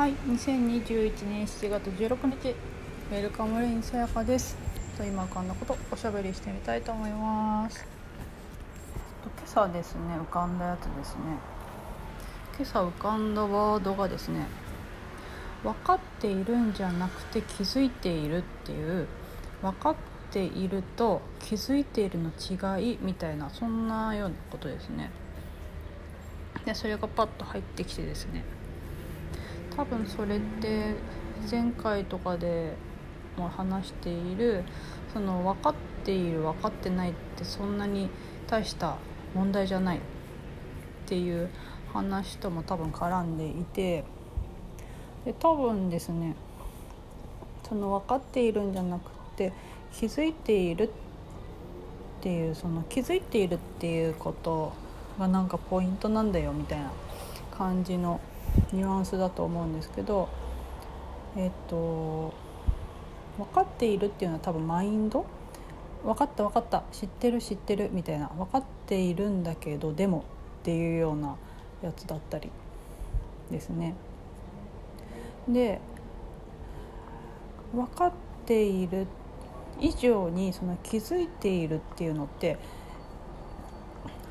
はい2021年7月16日ウェルカムレインさやかです。と今こんなことおしゃべりしてみたいと思います。今朝ですね浮かんだやつですね。今朝浮かんだワードがですね分かっているんじゃなくて気づいているっていう分かっていると気づいているの違いみたいなそんなようなことですね。でそれがパッと入ってきてですね多分それって前回とかでも話しているその分かっている分かってないってそんなに大した問題じゃないっていう話とも多分絡んでいてで多分ですねその分かっているんじゃなくて気づいているっていうその気づいているっていうことがなんかポイントなんだよみたいな感じのニュアンスだと思うんですけどえっと分かっているっていうのは多分マインド？分かった分かった。知ってる知ってる。みたいな。分かっているんだけどでもっていうようなやつだったりですね。で分かっている以上にその気づいているっていうのって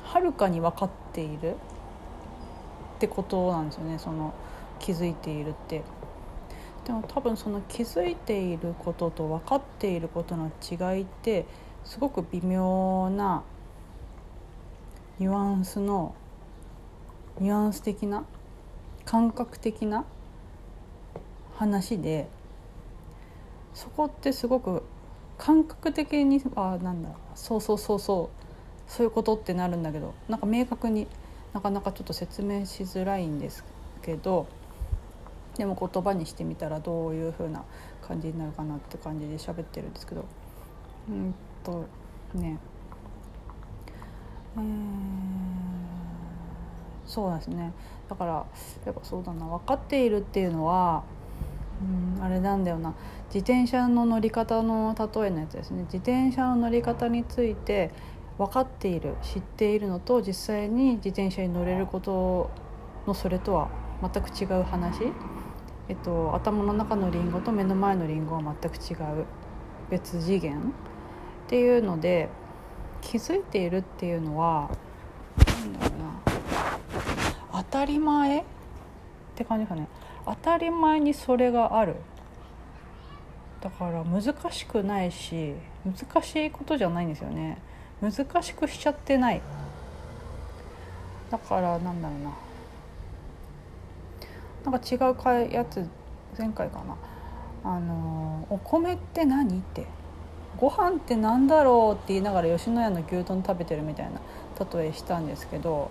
はるかに分かっている。ってことなんですよねその気づいているって。でも多分その気づいていることと分かっていることの違いってすごく微妙なニュアンスのニュアンス的な感覚的な話でそこってすごく感覚的にあなんだうそうそうそうそうそういうことってなるんだけどなんか明確になかなかちょっと説明しづらいんですけどでも言葉にしてみたらどういう風な感じになるかなって感じで喋ってるんですけどうんとねえー、そうですね。だからやっぱそうだな分かっているっていうのはうんあれなんだよな。自転車の乗り方の例えのやつですね。自転車の乗り方について分かっている知っているのと実際に自転車に乗れることのそれとは全く違う話、えっと、頭の中のリンゴと目の前のリンゴは全く違う別次元。っていうので気づいているっていうのは何だろうな。当たり前？って感じかね。当たり前にそれがある。だから難しくないし難しいことじゃないんですよね。難しくしちゃってない。だからなんだろうな。なんか違うかやつ前回かな。あのお米って何って。ご飯って何だろうって言いながら吉野家の牛丼食べてるみたいな例えしたんですけど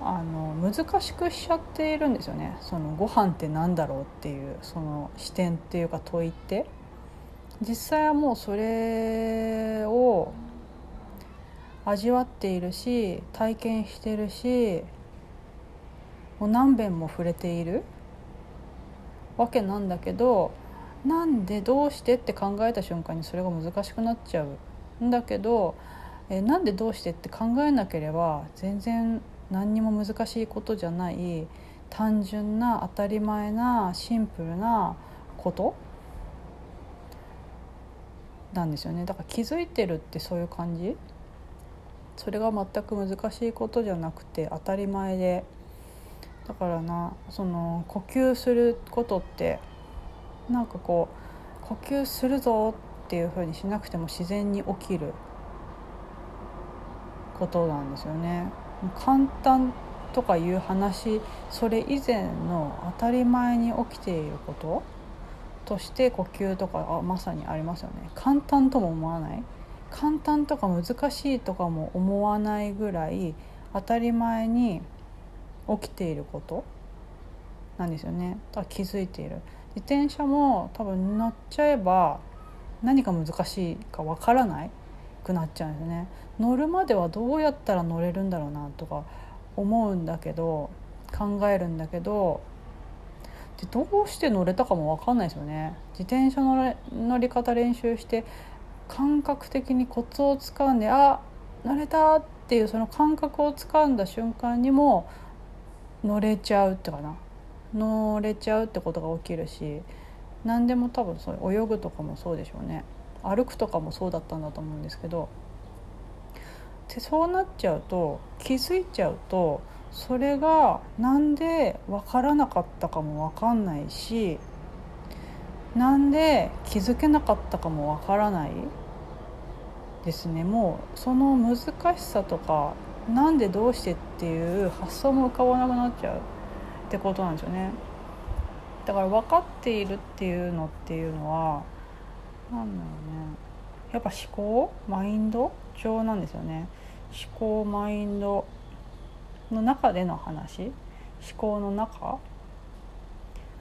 あの難しくしちゃっているんですよね。そのご飯って何だろうっていうその視点っていうか問いって。実際はもうそれを味わっているし体験してるしもう何遍も触れている。わけなんだけどなんでどうしてって考えた瞬間にそれが難しくなっちゃう。んだけどえなんでどうしてって考えなければ全然何にも難しいことじゃない単純な当たり前なシンプルなこと？なんですよね。だから気づいてるってそういう感じ？それが全く難しいことじゃなくて当たり前で。だからなその呼吸することってなんかこう呼吸するぞっていうふうにしなくても自然に起きることなんですよね。簡単とかいう話それ以前の当たり前に起きていることとして呼吸とかあまさにありますよね。簡単とも思わない。簡単とか難しいとかも思わないぐらい当たり前に起きていることなんですよね。だから気づいている。自転車も多分乗っちゃえば何が難しいかわからないくなっちゃうんですね。乗るまではどうやったら乗れるんだろうなとか思うんだけど考えるんだけどでどうして乗れたかも分かんないですよね。自転車の乗り方練習して感覚的にコツをつかんであ乗れたっていうその感覚をつかんだ瞬間にも乗れちゃうってかな。乗れちゃうってことが起きるし何でも多分そう泳ぐとかもそうでしょうね。歩くとかもそうだったんだと思うんですけどでそうなっちゃうと気づいちゃうとそれがなんで分からなかったかも分かんないしなんで気づけなかったかも分からないですね。もうその難しさとかなんでどうしてっていう発想も浮かばなくなっちゃうってことなんですよね。だから分かっているっていうのっていうのは何だろうね。やっぱ思考？マインド？上なんですよね。思考マインドの中での話？思考の中？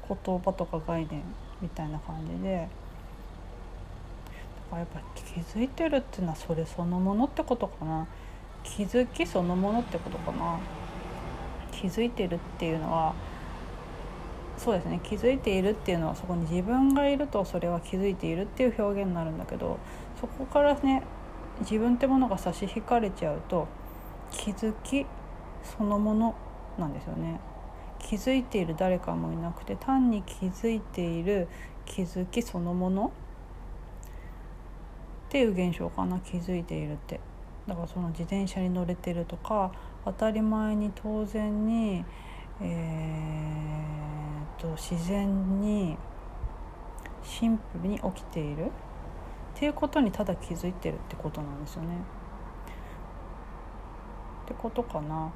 言葉とか概念？みたいな感じで。だからやっぱ気づいてるっていうのはそれそのものってことかな。気づきそのものってことかな。気づいてるっていうのはそうですね。気づいているっていうのはそこに自分がいるとそれは気づいているっていう表現になるんだけどそこからね自分ってものが差し引かれちゃうと気づきそのものなんですよね。気づいている誰かもいなくて単に気づいている気づきそのものっていう現象かな気づいているってだからその自転車に乗れてるとか当たり前に当然にえー、と自然にシンプルに起きているっていうことにただ気づいてるってことなんですよね。ってことかな。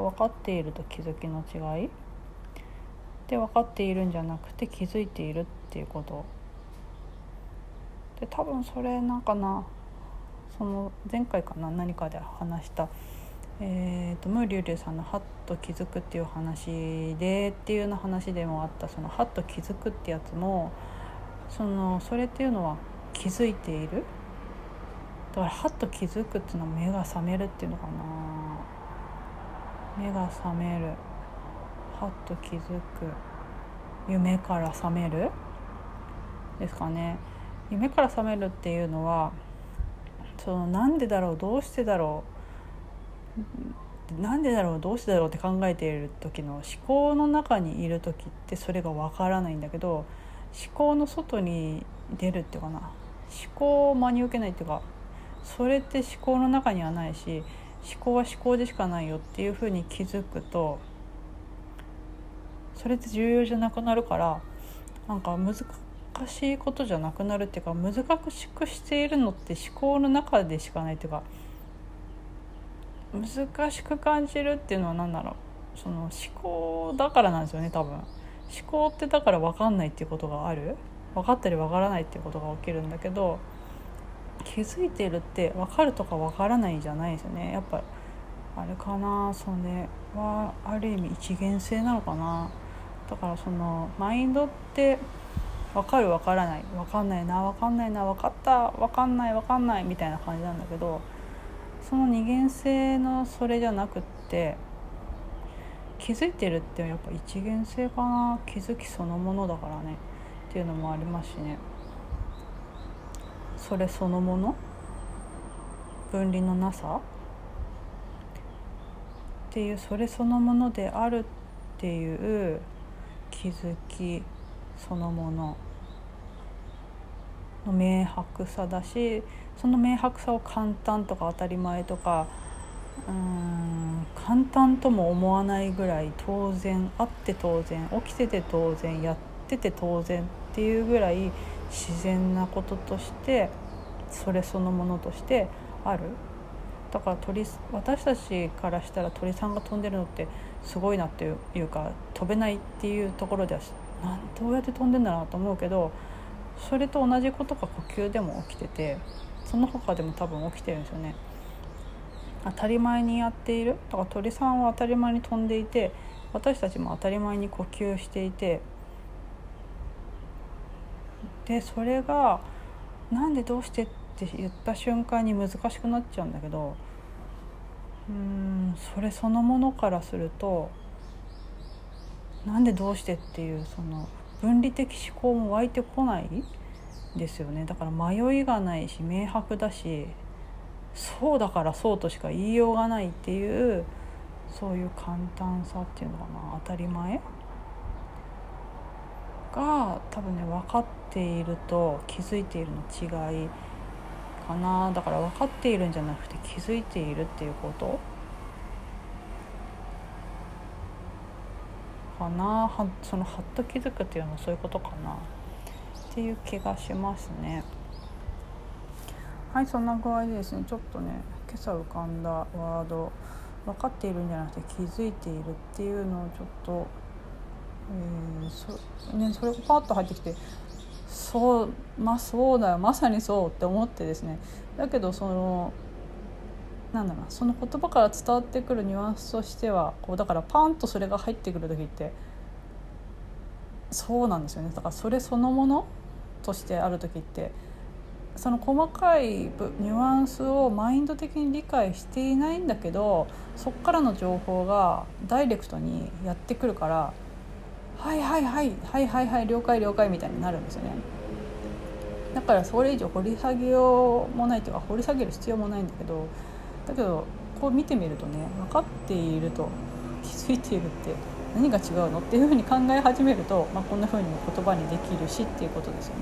分かっていると気づきの違い？で分かっているんじゃなくて気づいているっていうこと。で多分それなんかなその前回かな何かで話したえーと、ムーリュウリュウさんの「ハッと気づく」っていう話でっていうの話でもあった。その「ハッと気づく」ってやつもそのそれっていうのは気づいている？だからハッと気づくっていうのは目が覚めるっていうのかな。目が覚める。ハッと気づく。夢から覚める？ですかね。夢から覚めるっていうのはそのなんでだろう？どうしてだろう？なんでだろう？どうしてだろう？って考えている時の思考の中にいる時ってそれがわからないんだけど思考の外に出るっていうかな。思考を真に受けないっていうかそれって思考の中にはないし思考は思考でしかないよっていうふうに気づくとそれって重要じゃなくなるからなんか難しいことじゃなくなるっていうか難しくしているのって思考の中でしかないっていうか難しく感じるっていうのは何だろう。その思考だからなんですよね多分。思考ってだから分かんないっていうことがある。分かったり分からないっていうことが起きるんだけど気づいてるって分かるとか分からないじゃないですよね。やっぱあれかなそれはある意味一元性なのかな。だからそのマインドって分かる分からない分かんないな分かんないな分かった分かんない分かんないみたいな感じなんだけどその二元性のそれじゃなくって気づいてるってやっぱ一元性かな。気づきそのものだからね。っていうのもありますしね。それそのもの？分離のなさ？っていうそれそのものであるっていう気づきそのもの。の明白さだしその明白さを簡単とか当たり前とかうん簡単とも思わないぐらい当然あって当然起きてて当然やってて当然っていうぐらい自然なこととしてそれそのものとしてある。だから鳥私たちからしたら鳥さんが飛んでるのってすごいなっていうか飛べないっていうところではなんどうやって飛んでんだなと思うけどそれと同じことが呼吸でも起きててその他でも多分起きてるんですよね。当たり前にやっている。だから鳥さんは当たり前に飛んでいて私たちも当たり前に呼吸していてでそれがなんでどうしてって言った瞬間に難しくなっちゃうんだけどうんそれそのものからするとなんでどうしてっていうその分離的思考も湧いてこないですよね。だから迷いがないし明白だしそうだからそうとしか言いようがないっていうそういう簡単さっていうのかな。当たり前が多分ね分かっていると気づいているの違いかな。だから分かっているんじゃなくて気づいているっていうこと？かな？はそのはっと気づくっていうのはそういうことかな？っていう気がしますね。はいそんな具合でですねちょっとね今朝浮かんだワード分かっているんじゃなくて気づいているっていうのをちょっと、えーそね、それがパッと入ってきてそうまあそうだよまさにそうって思ってですね。だけどそのなんだろうその言葉から伝わってくるニュアンスとしてはこうだからパンとそれが入ってくる時ってそうなんですよね。だからそれそのものとしてある時ってその細かいニュアンスをマインド的に理解していないんだけどそこからの情報がダイレクトにやってくるから「はいはいはいはいはいはい了解了解」みたいになるんですよね。だからそれ以上掘り下げようもないというか掘り下げる必要もないんだけどだけどこう見てみるとね分かっていると気づいているって何が違うのっていうふうに考え始めると、まあ、こんなふうにも言葉にできるしっていうことですよね。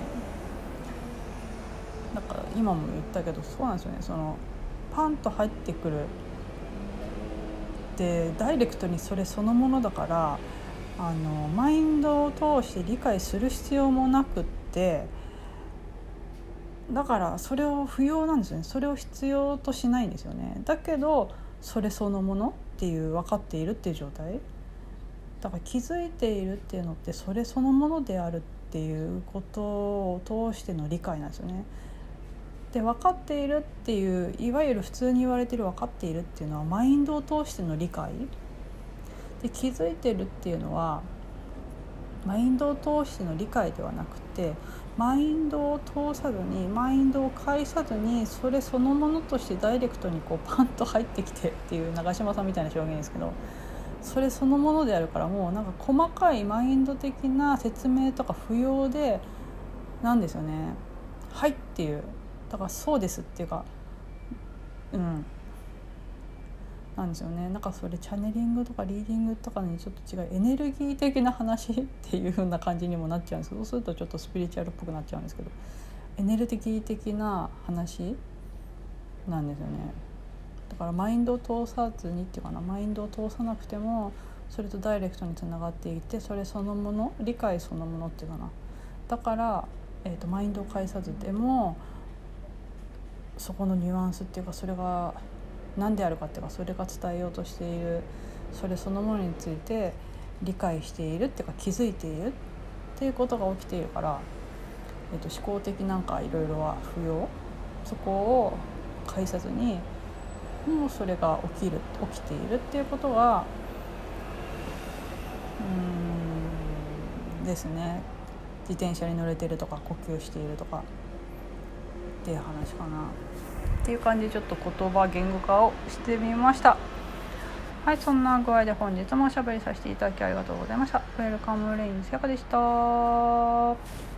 だから今も言ったけどそうなんですよねそのパンと入ってくるでダイレクトにそれそのものだからあのマインドを通して理解する必要もなくってだからそれを不要なんですよね。それを必要としないんですよね。だけどそれそのものっていう分かっているっていう状態。だから気づいているっていうのってそれそのものであるっていうことを通しての理解なんですよね。で分かっているっていういわゆる普通に言われてる分かっているっていうのはマインドを通しての理解。で気づいてるっていうのはマインドを通しての理解ではなくてマインドを通さずにマインドを介さずにそれそのものとしてダイレクトにこうパンと入ってきてっていう長嶋さんみたいな表現ですけどそれそのものであるからもうなんか細かいマインド的な説明とか不要でなんですよね「はい」っていう。だからそうですっていうかうん。なんですよね。なんかそれチャネリングとかリーディングとかにちょっと違うエネルギー的な話っていう風な感じにもなっちゃうんです。けどそうするとちょっとスピリチュアルっぽくなっちゃうんですけどエネルギー的な話なんですよね。だからマインドを通さずにっていうかなマインドを通さなくてもそれとダイレクトにつながっていてそれそのもの理解そのものっていうかな。だから、えーと、とマインドを介さずでもそこのニュアンスっていうかそれが何であるかっていうかそれが伝えようとしているそれそのものについて理解しているっていうか気づいているっていうことが起きているから、えー、と思考的なんかいろいろは不要。そこを介さずにもうそれが起きる起きているっていうことはうんですね。自転車に乗れてるとか呼吸しているとかっていう話かな。っていう感じでちょっと言葉言語化をしてみました。はいそんな具合で本日もおしゃべりさせていただきありがとうございました。ウェルカムレインさやかでした？